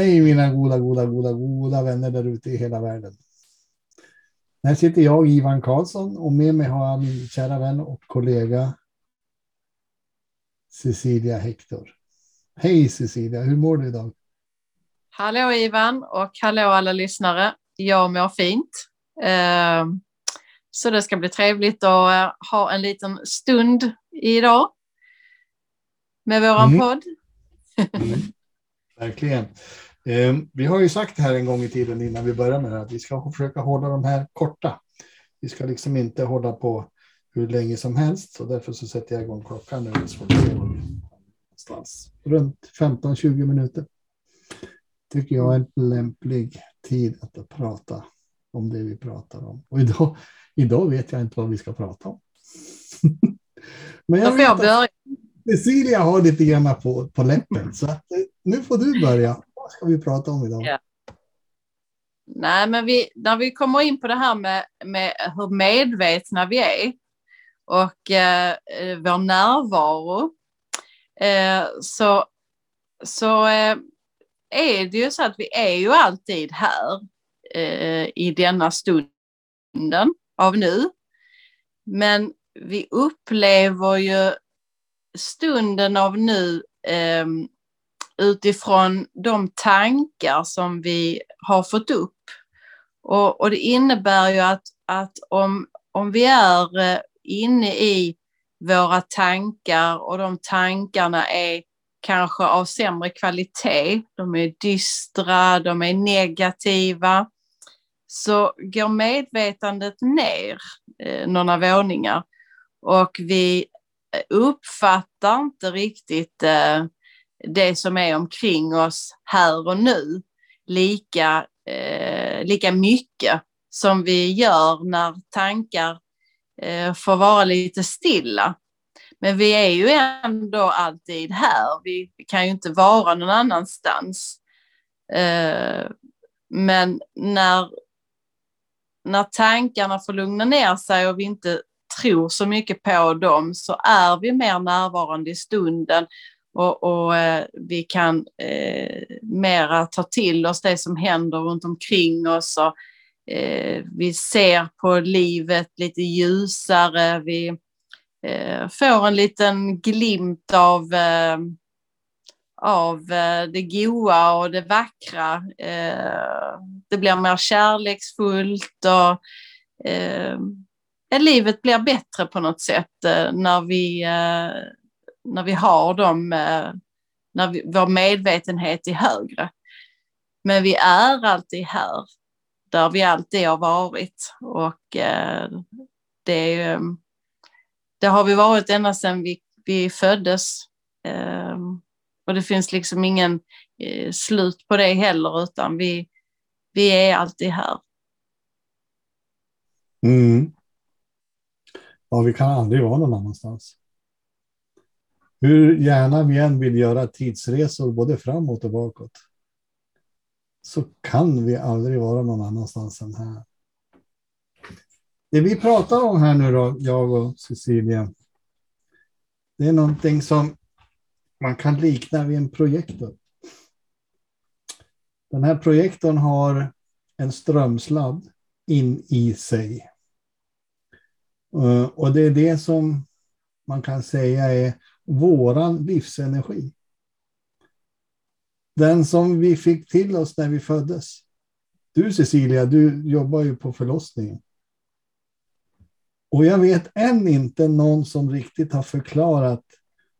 Hej mina goda, goda, goda, goda vänner där ute i hela världen. Här sitter jag, Ivan Karlsson, och med mig har jag min kära vän och kollega Cecilia Hector. Hej Cecilia, hur mår du idag? Hallå Ivan och hallå alla lyssnare. Jag mår fint. Eh, så det ska bli trevligt att eh, ha en liten stund idag med våran mm. podd. Mm. Verkligen. Eh, vi har ju sagt här en gång i tiden innan vi börjar med det att vi ska försöka hålla de här korta. Vi ska liksom inte hålla på hur länge som helst så därför så sätter jag igång klockan nu så får vi se någonstans. Runt 15-20 minuter. Tycker jag är en lämplig tid att prata om det vi pratar om. Och idag, idag vet jag inte vad vi ska prata om. Men jag vet att Cecilia har lite grann på, på läppen så att, nu får du börja vad ska vi prata om idag? Ja. Nej, men vi, när vi kommer in på det här med, med hur medvetna vi är och eh, vår närvaro eh, så, så eh, är det ju så att vi är ju alltid här eh, i denna stunden av nu. Men vi upplever ju stunden av nu eh, utifrån de tankar som vi har fått upp. Och, och det innebär ju att, att om, om vi är eh, inne i våra tankar och de tankarna är kanske av sämre kvalitet, de är dystra, de är negativa, så går medvetandet ner eh, några våningar och vi eh, uppfattar inte riktigt eh, det som är omkring oss här och nu lika, eh, lika mycket som vi gör när tankar eh, får vara lite stilla. Men vi är ju ändå alltid här. Vi, kan ju inte vara någon annanstans. Eh, men när, när tankarna får lugna ner sig och vi inte tror så mycket på dem så är vi mer närvarande i stunden och, och eh, vi kan eh, mera ta till oss det som händer runt omkring oss. Och, eh, vi ser på livet lite ljusare. Vi eh, får en liten glimt av, eh, av eh, det goa och det vackra. Eh, det blir mer kärleksfullt och eh, livet blir bättre på något sätt när vi när vi har dem, eh, när vi, vår medvetenhet är högre. Men vi är alltid här, där vi alltid har varit. Och eh, det, det har vi varit ända sedan vi, vi föddes. Ehm, och det finns liksom ingen eh, slut på det heller, utan vi, vi är alltid här. Mm. Ja, vi kan aldrig vara någon annanstans. Hur gärna vi än vill göra tidsresor både framåt och bakåt. Så kan vi aldrig vara någon annanstans än här. Det vi pratar om här nu då, jag och Cecilia. Det är någonting som man kan likna vid en projektor. Den här projektorn har en strömsladd in i sig. Eh, och det är det som man kan säga är våran livsenergi. Den som vi fick till oss när vi föddes. Du Cecilia, du jobbar ju på förlossningen. Och jag vet än inte någon som riktigt har förklarat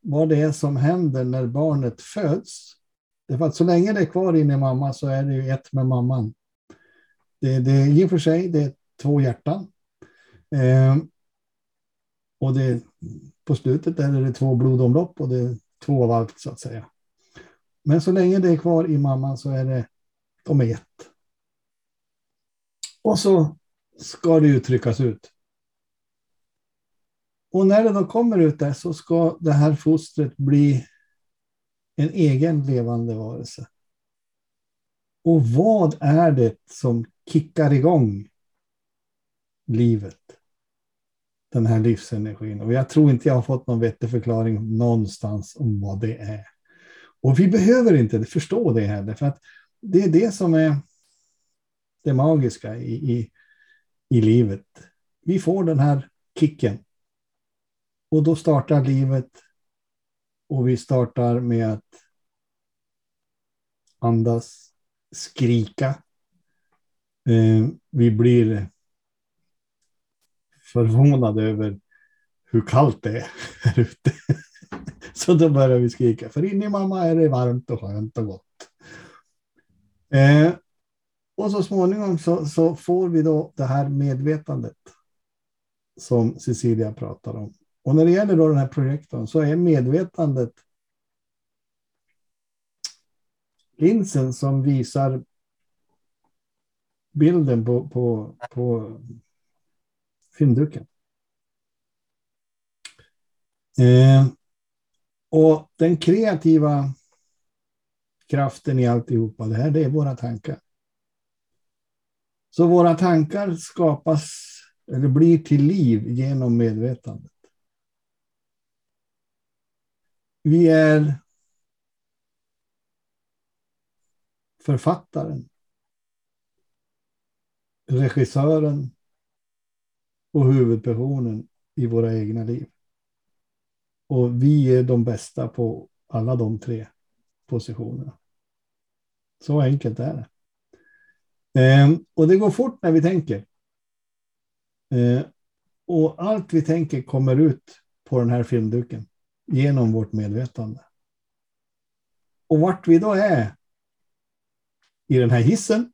vad det är som händer när barnet föds. Därför att så länge det är kvar inne i mamma så är det ju ett med mamman. Det, det är i och för sig det är två hjärtan. Eh, och det på slutet där är det två blodomlopp och det är två av allt så att säga. Men så länge det är kvar i mamman så är det de är ett. Och så ska det uttryckas ut. Och när det då kommer ut där så ska det här fostret bli en egen levande varelse. Och vad är det som kickar igång livet? Den här livsenergin. Och jag tror inte jag har fått någon vettig förklaring någonstans om vad det är. Och vi behöver inte förstå det heller, för att det är det som är det magiska i, i, i livet. Vi får den här kicken. Och då startar livet. Och vi startar med att andas, skrika. Eh, vi blir förvånad över hur kallt det är här ute. Så då börjar vi skrika, för inne i mamma är det varmt och skönt och gott. Eh, och så småningom så, så, får vi då det här medvetandet som Cecilia pratar om. Och när det gäller då den här projektorn så är medvetandet linsen som visar bilden på, på, på filmduken. Eh, och den kreativa kraften i alltihopa det här, det är våra tankar. Så våra tankar skapas eller blir till liv genom medvetandet. Vi är författaren, regissören och huvudpersonen i våra egna liv. Och vi är de bästa på alla de tre positionerna. Så enkelt är det. Ehm, och det går fort när vi tänker. Ehm, och allt vi tänker kommer ut på den här filmduken genom vårt medvetande. Och vart vi då är i den här hissen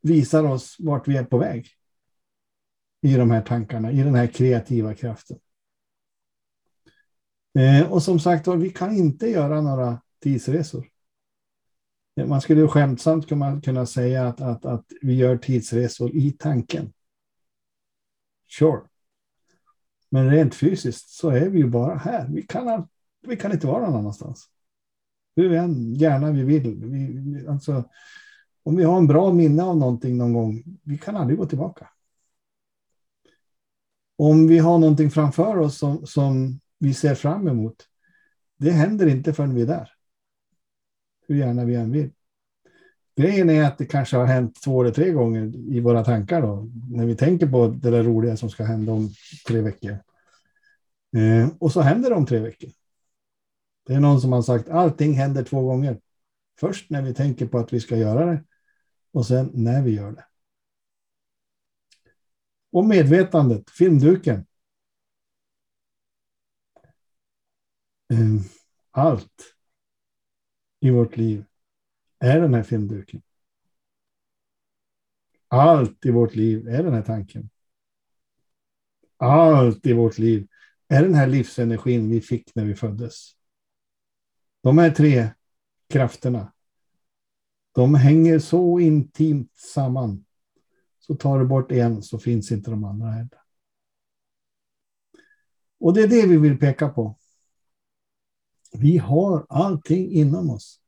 visar oss vart vi är på väg i de här tankarna, i den här kreativa kraften. Eh, och som sagt vi kan inte göra några tidsresor. Eh, man skulle skämtsamt kunna säga att, att, att vi gör tidsresor i tanken. Sure. Men rent fysiskt så är vi ju bara här. Vi kan, vi kan inte vara någon annanstans. Hur än gärna vi vill. Vi, alltså, om vi har en bra minne av någonting någon gång, vi kan aldrig gå tillbaka. Om vi har någonting framför oss som, som vi ser fram emot, det händer inte förrän vi är där. Hur gärna vi än vill. Grejen är att det kanske har hänt två eller tre gånger i våra tankar då, när vi tänker på det där roliga som ska hända om tre veckor. Eh, och så händer det om tre veckor. Det är någon som har sagt allting händer två gånger. Först när vi tänker på att vi ska göra det och sen när vi gör det. Och medvetandet, filmduken. Ehm, allt i vårt liv är den här filmduken. Allt i vårt liv är den här tanken. Allt i vårt liv är den här livsenergin vi fick när vi föddes. De här tre krafterna, de hänger så intimt samman. Så tar du bort en så finns inte de andra heller. Och det är det vi vill peka på. Vi har allting inom oss.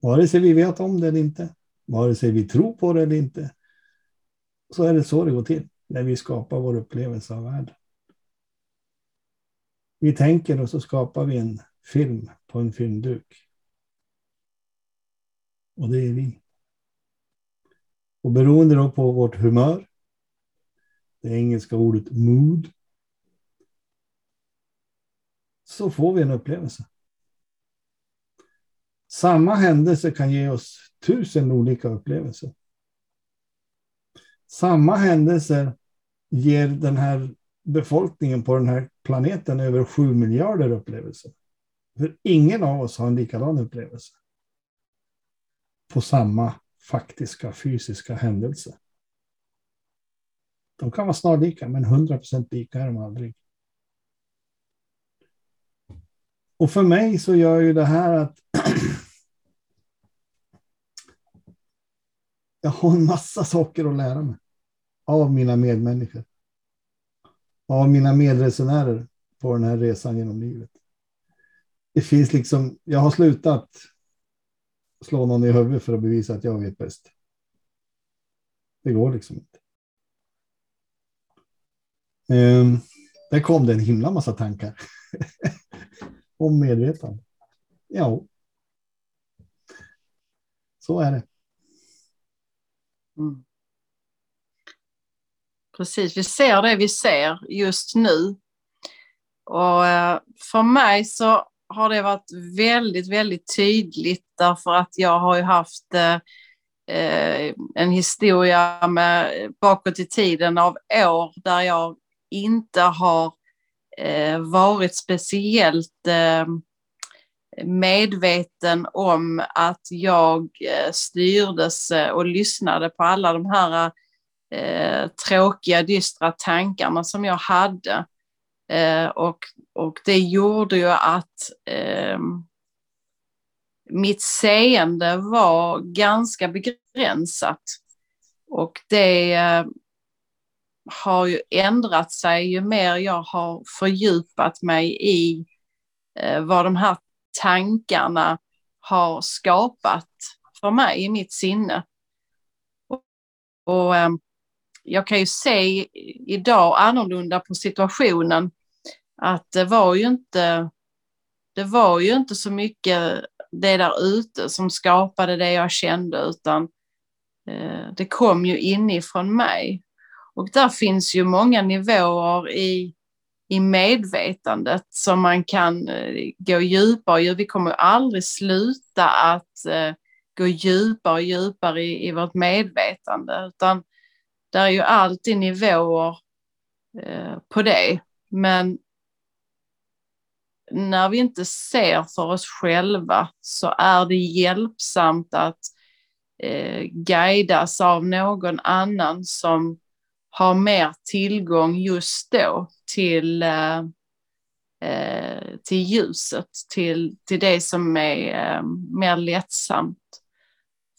Vare sig vi vet om det eller inte, vare sig vi tror på det eller inte, så är det så det går till när vi skapar vår upplevelse av världen. Vi tänker och så skapar vi en film på en filmduk. Och det är vi. Och beroende då på vårt humör, det engelska ordet mood, så får vi en upplevelse. Samma händelse kan ge oss tusen olika upplevelser. Samma händelser ger den här befolkningen på den här planeten över sju miljarder upplevelser. För ingen av oss har en likadan upplevelse. På samma faktiska fysiska händelse. De kan vara snarlika, men 100 procent lika är de aldrig. Och för mig så gör ju det här att jag har en massa saker att lära mig av mina medmänniskor. Av mina medresenärer på den här resan genom livet. Det finns liksom, jag har slutat slå någon i huvudet för att bevisa att jag vet bäst. Det går liksom inte. Um, där kom det en himla massa tankar. Om medvetande. Ja, Så är det. Mm. Precis, vi ser det vi ser just nu. Och eh, för mig så har det varit väldigt, väldigt tydligt därför att jag har ju haft eh, en historia med, bakåt i tiden av år där jag inte har eh, varit speciellt eh, medveten om att jag eh, styrdes och lyssnade på alla de här eh, tråkiga, dystra tankarna som jag hade. Eh, och, och det gjorde ju att eh, mitt seende var ganska begränsat. Och det eh, har ju ändrat sig ju mer jag har fördjupat mig i eh, vad de här tankarna har skapat för mig i mitt sinne. Och, och ehm, jag kan ju se idag annorlunda på situationen att det var ju inte, det var ju inte så mycket det där ute som skapade det jag kände utan eh, det kom ju inifrån mig. Och där finns ju många nivåer i, i medvetandet som man kan eh, gå djupare i. Vi kommer aldrig sluta att eh, gå djupare och djupare i, i vårt medvetande utan det är ju alltid nivåer på det. Men när vi inte ser för oss själva så är det hjälpsamt att eh, guidas av någon annan som har mer tillgång just då till, eh, eh, till ljuset, till, till det som är eh, mer lättsamt.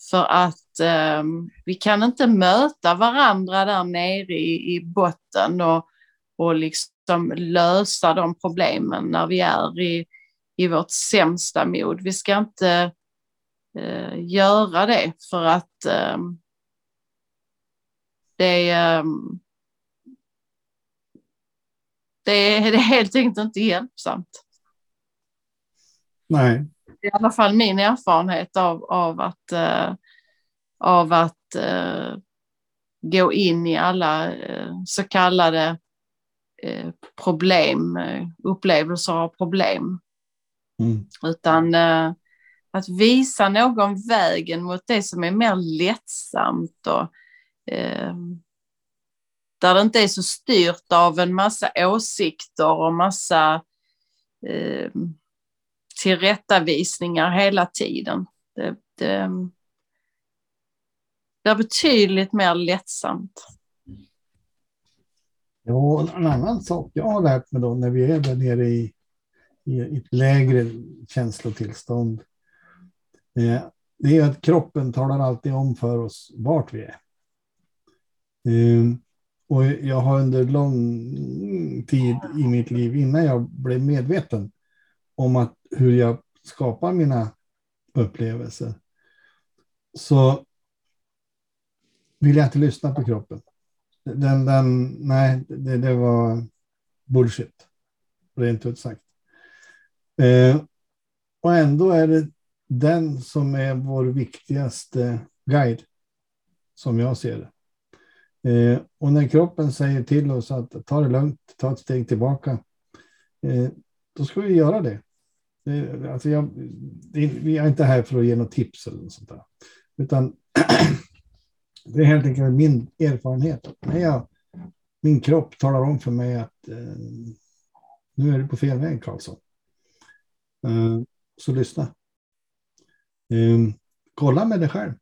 För att eh, vi kan inte möta varandra där nere i, i botten och, och liksom lösa de problemen när vi är i, i vårt sämsta mod. Vi ska inte eh, göra det för att eh, det, eh, det, är, det är helt enkelt inte hjälpsamt. Nej, i alla fall min erfarenhet av, av att, uh, av att uh, gå in i alla uh, så kallade problem, upplevelser av problem. Mm. Utan att visa någon vägen mot det som är mer lättsamt och där det inte är så styrt av en massa åsikter och massa tillrättavisningar hela tiden. Det, det, det är betydligt mer lättsamt. Ja, en annan sak jag har lärt mig då när vi är där nere i, i ett lägre känslotillstånd. Eh, det är att kroppen talar alltid om för oss vart vi är. Eh, och jag har under lång tid i mitt liv innan jag blev medveten om att hur jag skapar mina upplevelser så vill jag inte lyssna på kroppen. Den, den, nej, det, det var bullshit, rent ut sagt. Eh, och ändå är det den som är vår viktigaste guide, som jag ser det. Eh, och när kroppen säger till oss att ta det lugnt, ta ett steg tillbaka, eh, då ska vi göra det. Eh, alltså jag, det, vi är inte här för att ge något tips eller något sånt där. Utan det är helt enkelt min erfarenhet. När jag, min kropp talar om för mig att eh, nu är du på fel väg Karlsson. Eh, så lyssna. Eh, kolla med dig själv.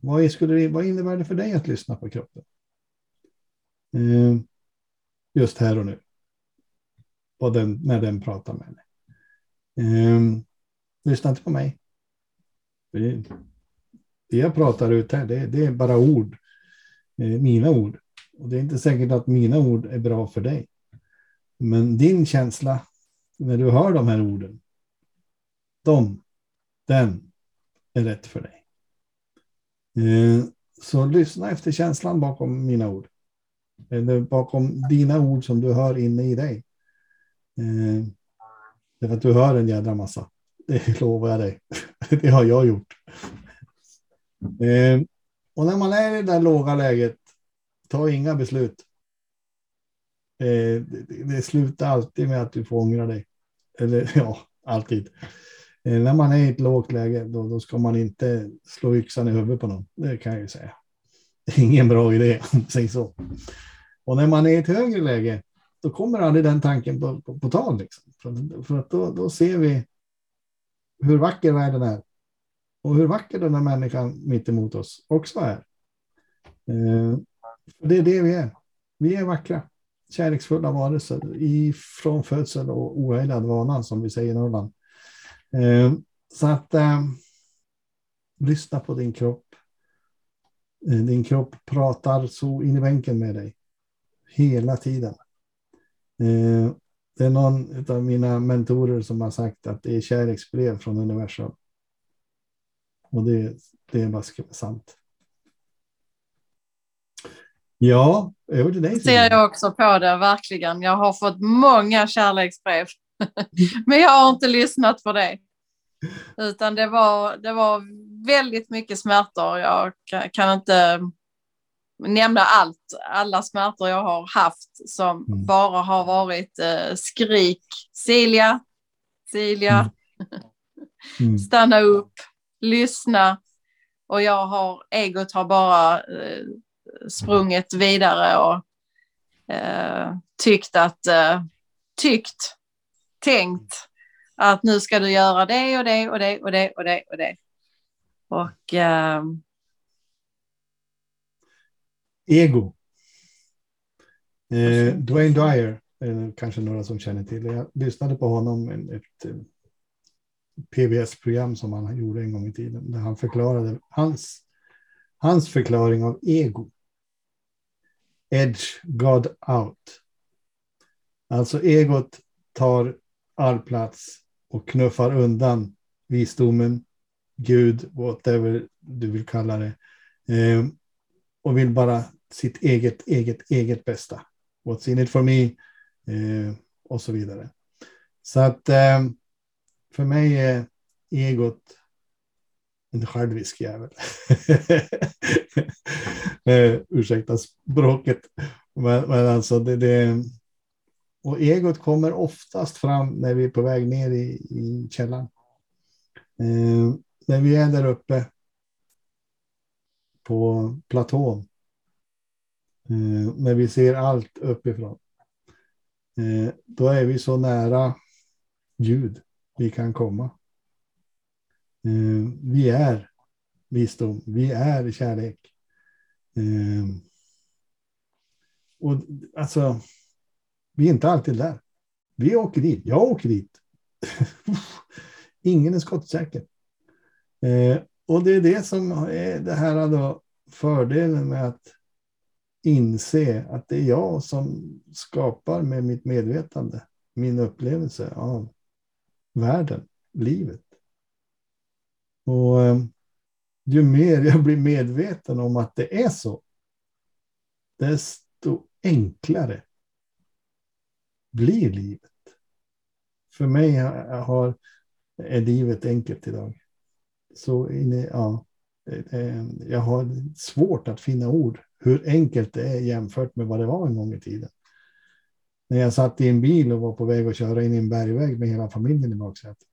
Vad, skulle vad innebär det för dig att lyssna på kroppen? Eh, just här och nu. Och Den, när den pratar med dig. Eh, lyssna inte på mig. Det, jag pratar ut här, det, det är bara ord. Eh, mina ord. Och det är inte säkert att mina ord är bra för dig. Men din känsla när du hör de här orden. De, den är rätt för dig. Eh, så lyssna efter känslan bakom mina ord. Eller bakom dina ord som du hör inne i dig. Eh, Därför att du hör en jädra massa. Det lovar jag dig. Det har jag gjort. Eh, och när man är i det där låga läget, ta inga beslut. Eh, det, det slutar alltid med att du får ångra dig. Eller ja, alltid. Eh, när man är i ett lågt läge, då, då ska man inte slå yxan i huvudet på någon. Det kan jag ju säga. Det är ingen bra idé, om man säger så. Och när man är i ett högre läge, då kommer aldrig den tanken på, på, på tal. Liksom. För, för att då, då ser vi hur vacker världen är. Och hur vacker den här människan mitt emot oss också är. Eh, det är det vi är. Vi är vackra, kärleksfulla varelser från födsel och ohejdad vana som vi säger i Norrland. Eh, så att eh, lyssna på din kropp. Eh, din kropp pratar så in i bänken med dig hela tiden. Eh, det är någon av mina mentorer som har sagt att det är kärleksbrev från universum. Och det, det är bara sant. Ja, över till dig. ser jag också på det, verkligen. Jag har fått många kärleksbrev. Men jag har inte lyssnat på det. Utan det var, det var väldigt mycket smärtor. Jag kan inte nämna allt, alla smärtor jag har haft som mm. bara har varit eh, skrik, Silja, Silja, mm. Mm. stanna upp, lyssna. Och jag har, egot har bara eh, sprungit vidare och eh, tyckt att, eh, tyckt, tänkt att nu ska du göra det och det och det och det och det och det. Och eh, Ego. Eh, Dwayne Dwyer, eh, kanske några som känner till. Jag lyssnade på honom i ett eh, PBS-program som han gjorde en gång i tiden. Där han förklarade hans, hans förklaring av ego. Edge God out. Alltså egot tar all plats och knuffar undan visdomen, Gud, whatever du vill kalla det. Eh, och vill bara sitt eget, eget, eget bästa. What's in it for me? Eh, och så vidare. Så att eh, för mig är egot en självisk jävel. eh, ursäkta språket. Men, men alltså det, det, och egot kommer oftast fram när vi är på väg ner i, i källaren. Eh, när vi är där uppe på platån Eh, när vi ser allt uppifrån. Eh, då är vi så nära Gud vi kan komma. Eh, vi är visdom, vi är kärlek. Eh, och alltså, vi är inte alltid där. Vi åker dit, jag åker dit. Ingen är skottsäker. Eh, och det är det som är det här då, fördelen med att inse att det är jag som skapar med mitt medvetande min upplevelse av världen, livet. Och eh, ju mer jag blir medveten om att det är så, desto enklare blir livet. För mig har, är livet enkelt idag. Så ja, eh, eh, jag har svårt att finna ord hur enkelt det är jämfört med vad det var en gång i tiden. När jag satt i en bil och var på väg att köra in i en bergväg med hela familjen i baksätet.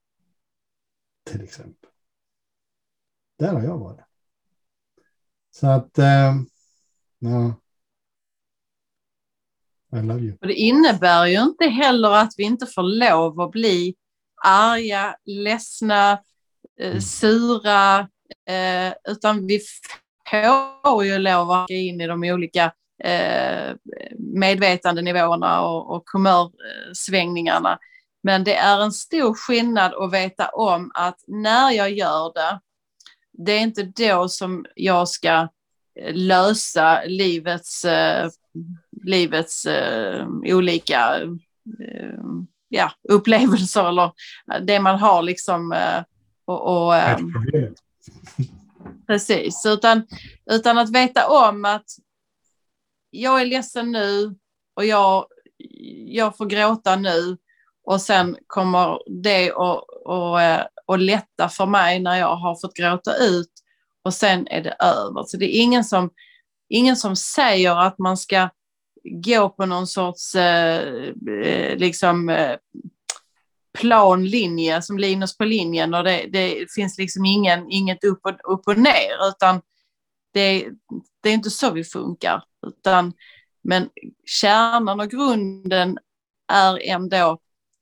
Till exempel. Där har jag varit. Så att, äh, ja. I love you. Och det innebär ju inte heller att vi inte får lov att bli arga, ledsna, eh, mm. sura, eh, utan vi får ju lov att gå in i de olika eh, medvetandenivåerna och, och humörsvängningarna. Men det är en stor skillnad att veta om att när jag gör det, det är inte då som jag ska lösa livets, eh, livets eh, olika eh, ja, upplevelser eller det man har liksom. Eh, och, och, eh, Precis, utan, utan att veta om att jag är ledsen nu och jag, jag får gråta nu och sen kommer det att och, eh, och lätta för mig när jag har fått gråta ut och sen är det över. Så det är ingen som, ingen som säger att man ska gå på någon sorts eh, eh liksom, eh, planlinje som Linus på linjen och det, det, finns liksom ingen, inget upp och, upp och ner utan det, det är inte så vi funkar. Utan, men kärnan och grunden är ändå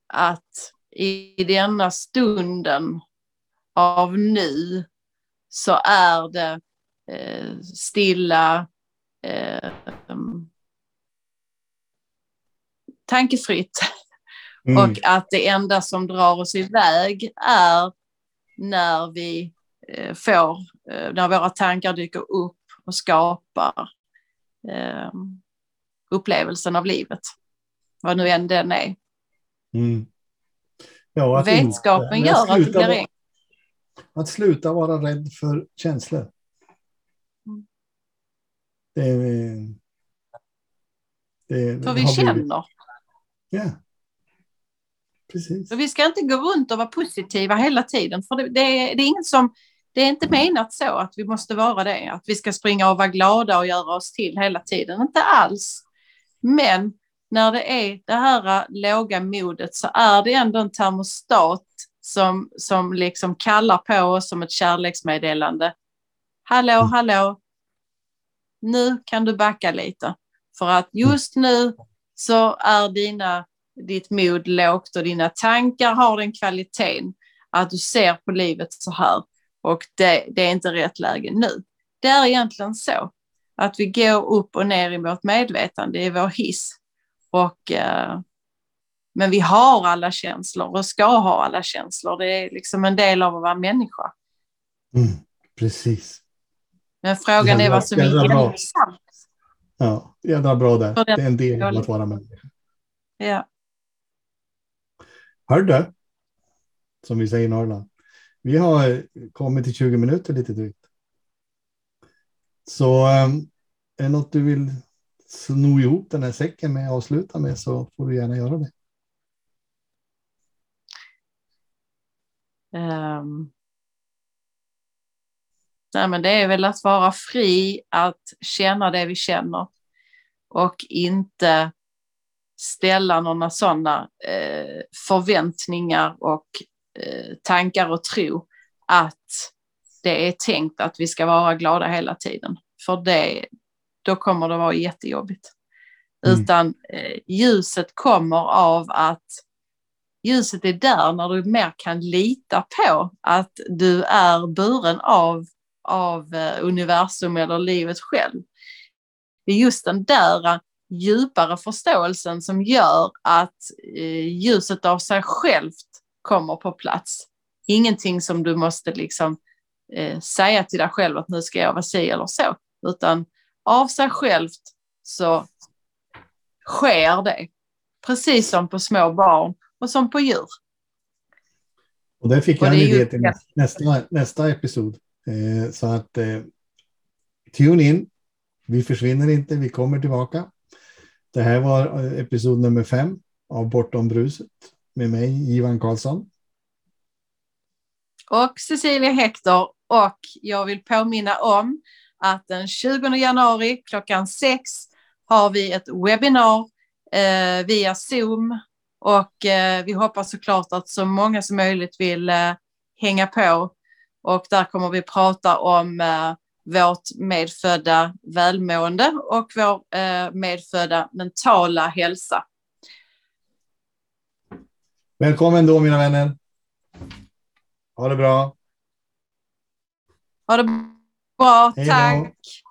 att i denna stunden av nu så är det eh, stilla, eh, tankefritt. Mm. Och att det enda som drar oss iväg är när vi eh, får, eh, när våra tankar dyker upp och skapar eh, upplevelsen av livet. Vad nu än den är. Mm. Ja, att Vetskapen inte, gör att det blir enkelt. Att sluta vara rädd för känslor. Mm. Det, det, för vi känner. Blivit... Ja. Precis. Så vi ska inte gå runt och vara positiva hela tiden. För det, det, det är inget som det är inte menat så att vi måste vara det, att vi ska springa och vara glada och göra oss till hela tiden. Inte alls. Men när det är det här låga modet så är det ändå en termostat som, som liksom kallar på oss som ett kärleksmeddelande. Hallå, mm. hallå. Nu kan du backa lite. För att just nu så är dina, ditt mod lågt och dina tankar har den kvaliteten att du ser på livet så här och det, det är inte rätt läge nu. Det är egentligen så att vi går upp och ner i vårt medvetande, i vår hiss. Och, eh, men vi har alla känslor och ska ha alla känslor. Det är liksom en del av att vara människa. Mm, precis. Men frågan jävla, är vad som är gemensamt. Ja, jävla bra där. Det är en del av att vara människa. Ja. Hörde, som vi säger i Norrland. Vi har kommit till 20 minuter lite drygt. Så ehm, är det något du vill sno ihop den här säcken med och avsluta med så får du gärna göra det. Um, nej men det är väl att vara fri att känna det vi känner och inte ställa några sådana eh, förväntningar och tankar och tro att det är tänkt att vi ska vara glada hela tiden. För det, då kommer det vara jättejobbigt. Mm. Utan eh, ljuset kommer av att ljuset är där när du mer kan lita på att du är buren av, av eh, universum eller livet själv. Det är just den där djupare förståelsen som gör att eh, ljuset av sig självt kommer på plats. Ingenting som du måste liksom eh, säga till dig själv att nu ska jag vara si eller så, utan av sig självt så sker det. Precis som på små barn och som på djur. Och där fick jag en idé till nästa, nästa episod. Eh, så att eh, tune in. Vi försvinner inte, vi kommer tillbaka. Det här var eh, episod nummer fem av Bortom bruset med mig, Ivan Karlsson. Och Cecilia Hector. Och jag vill påminna om att den 20 januari klockan sex har vi ett webbinar eh, via Zoom och eh, vi hoppas såklart att så många som möjligt vill eh, hänga på och där kommer vi prata om eh, vårt medfödda välmående och vår eh, medfödda mentala hälsa. Välkommen då mina vänner. Ha det bra. Ha det bra. Tack.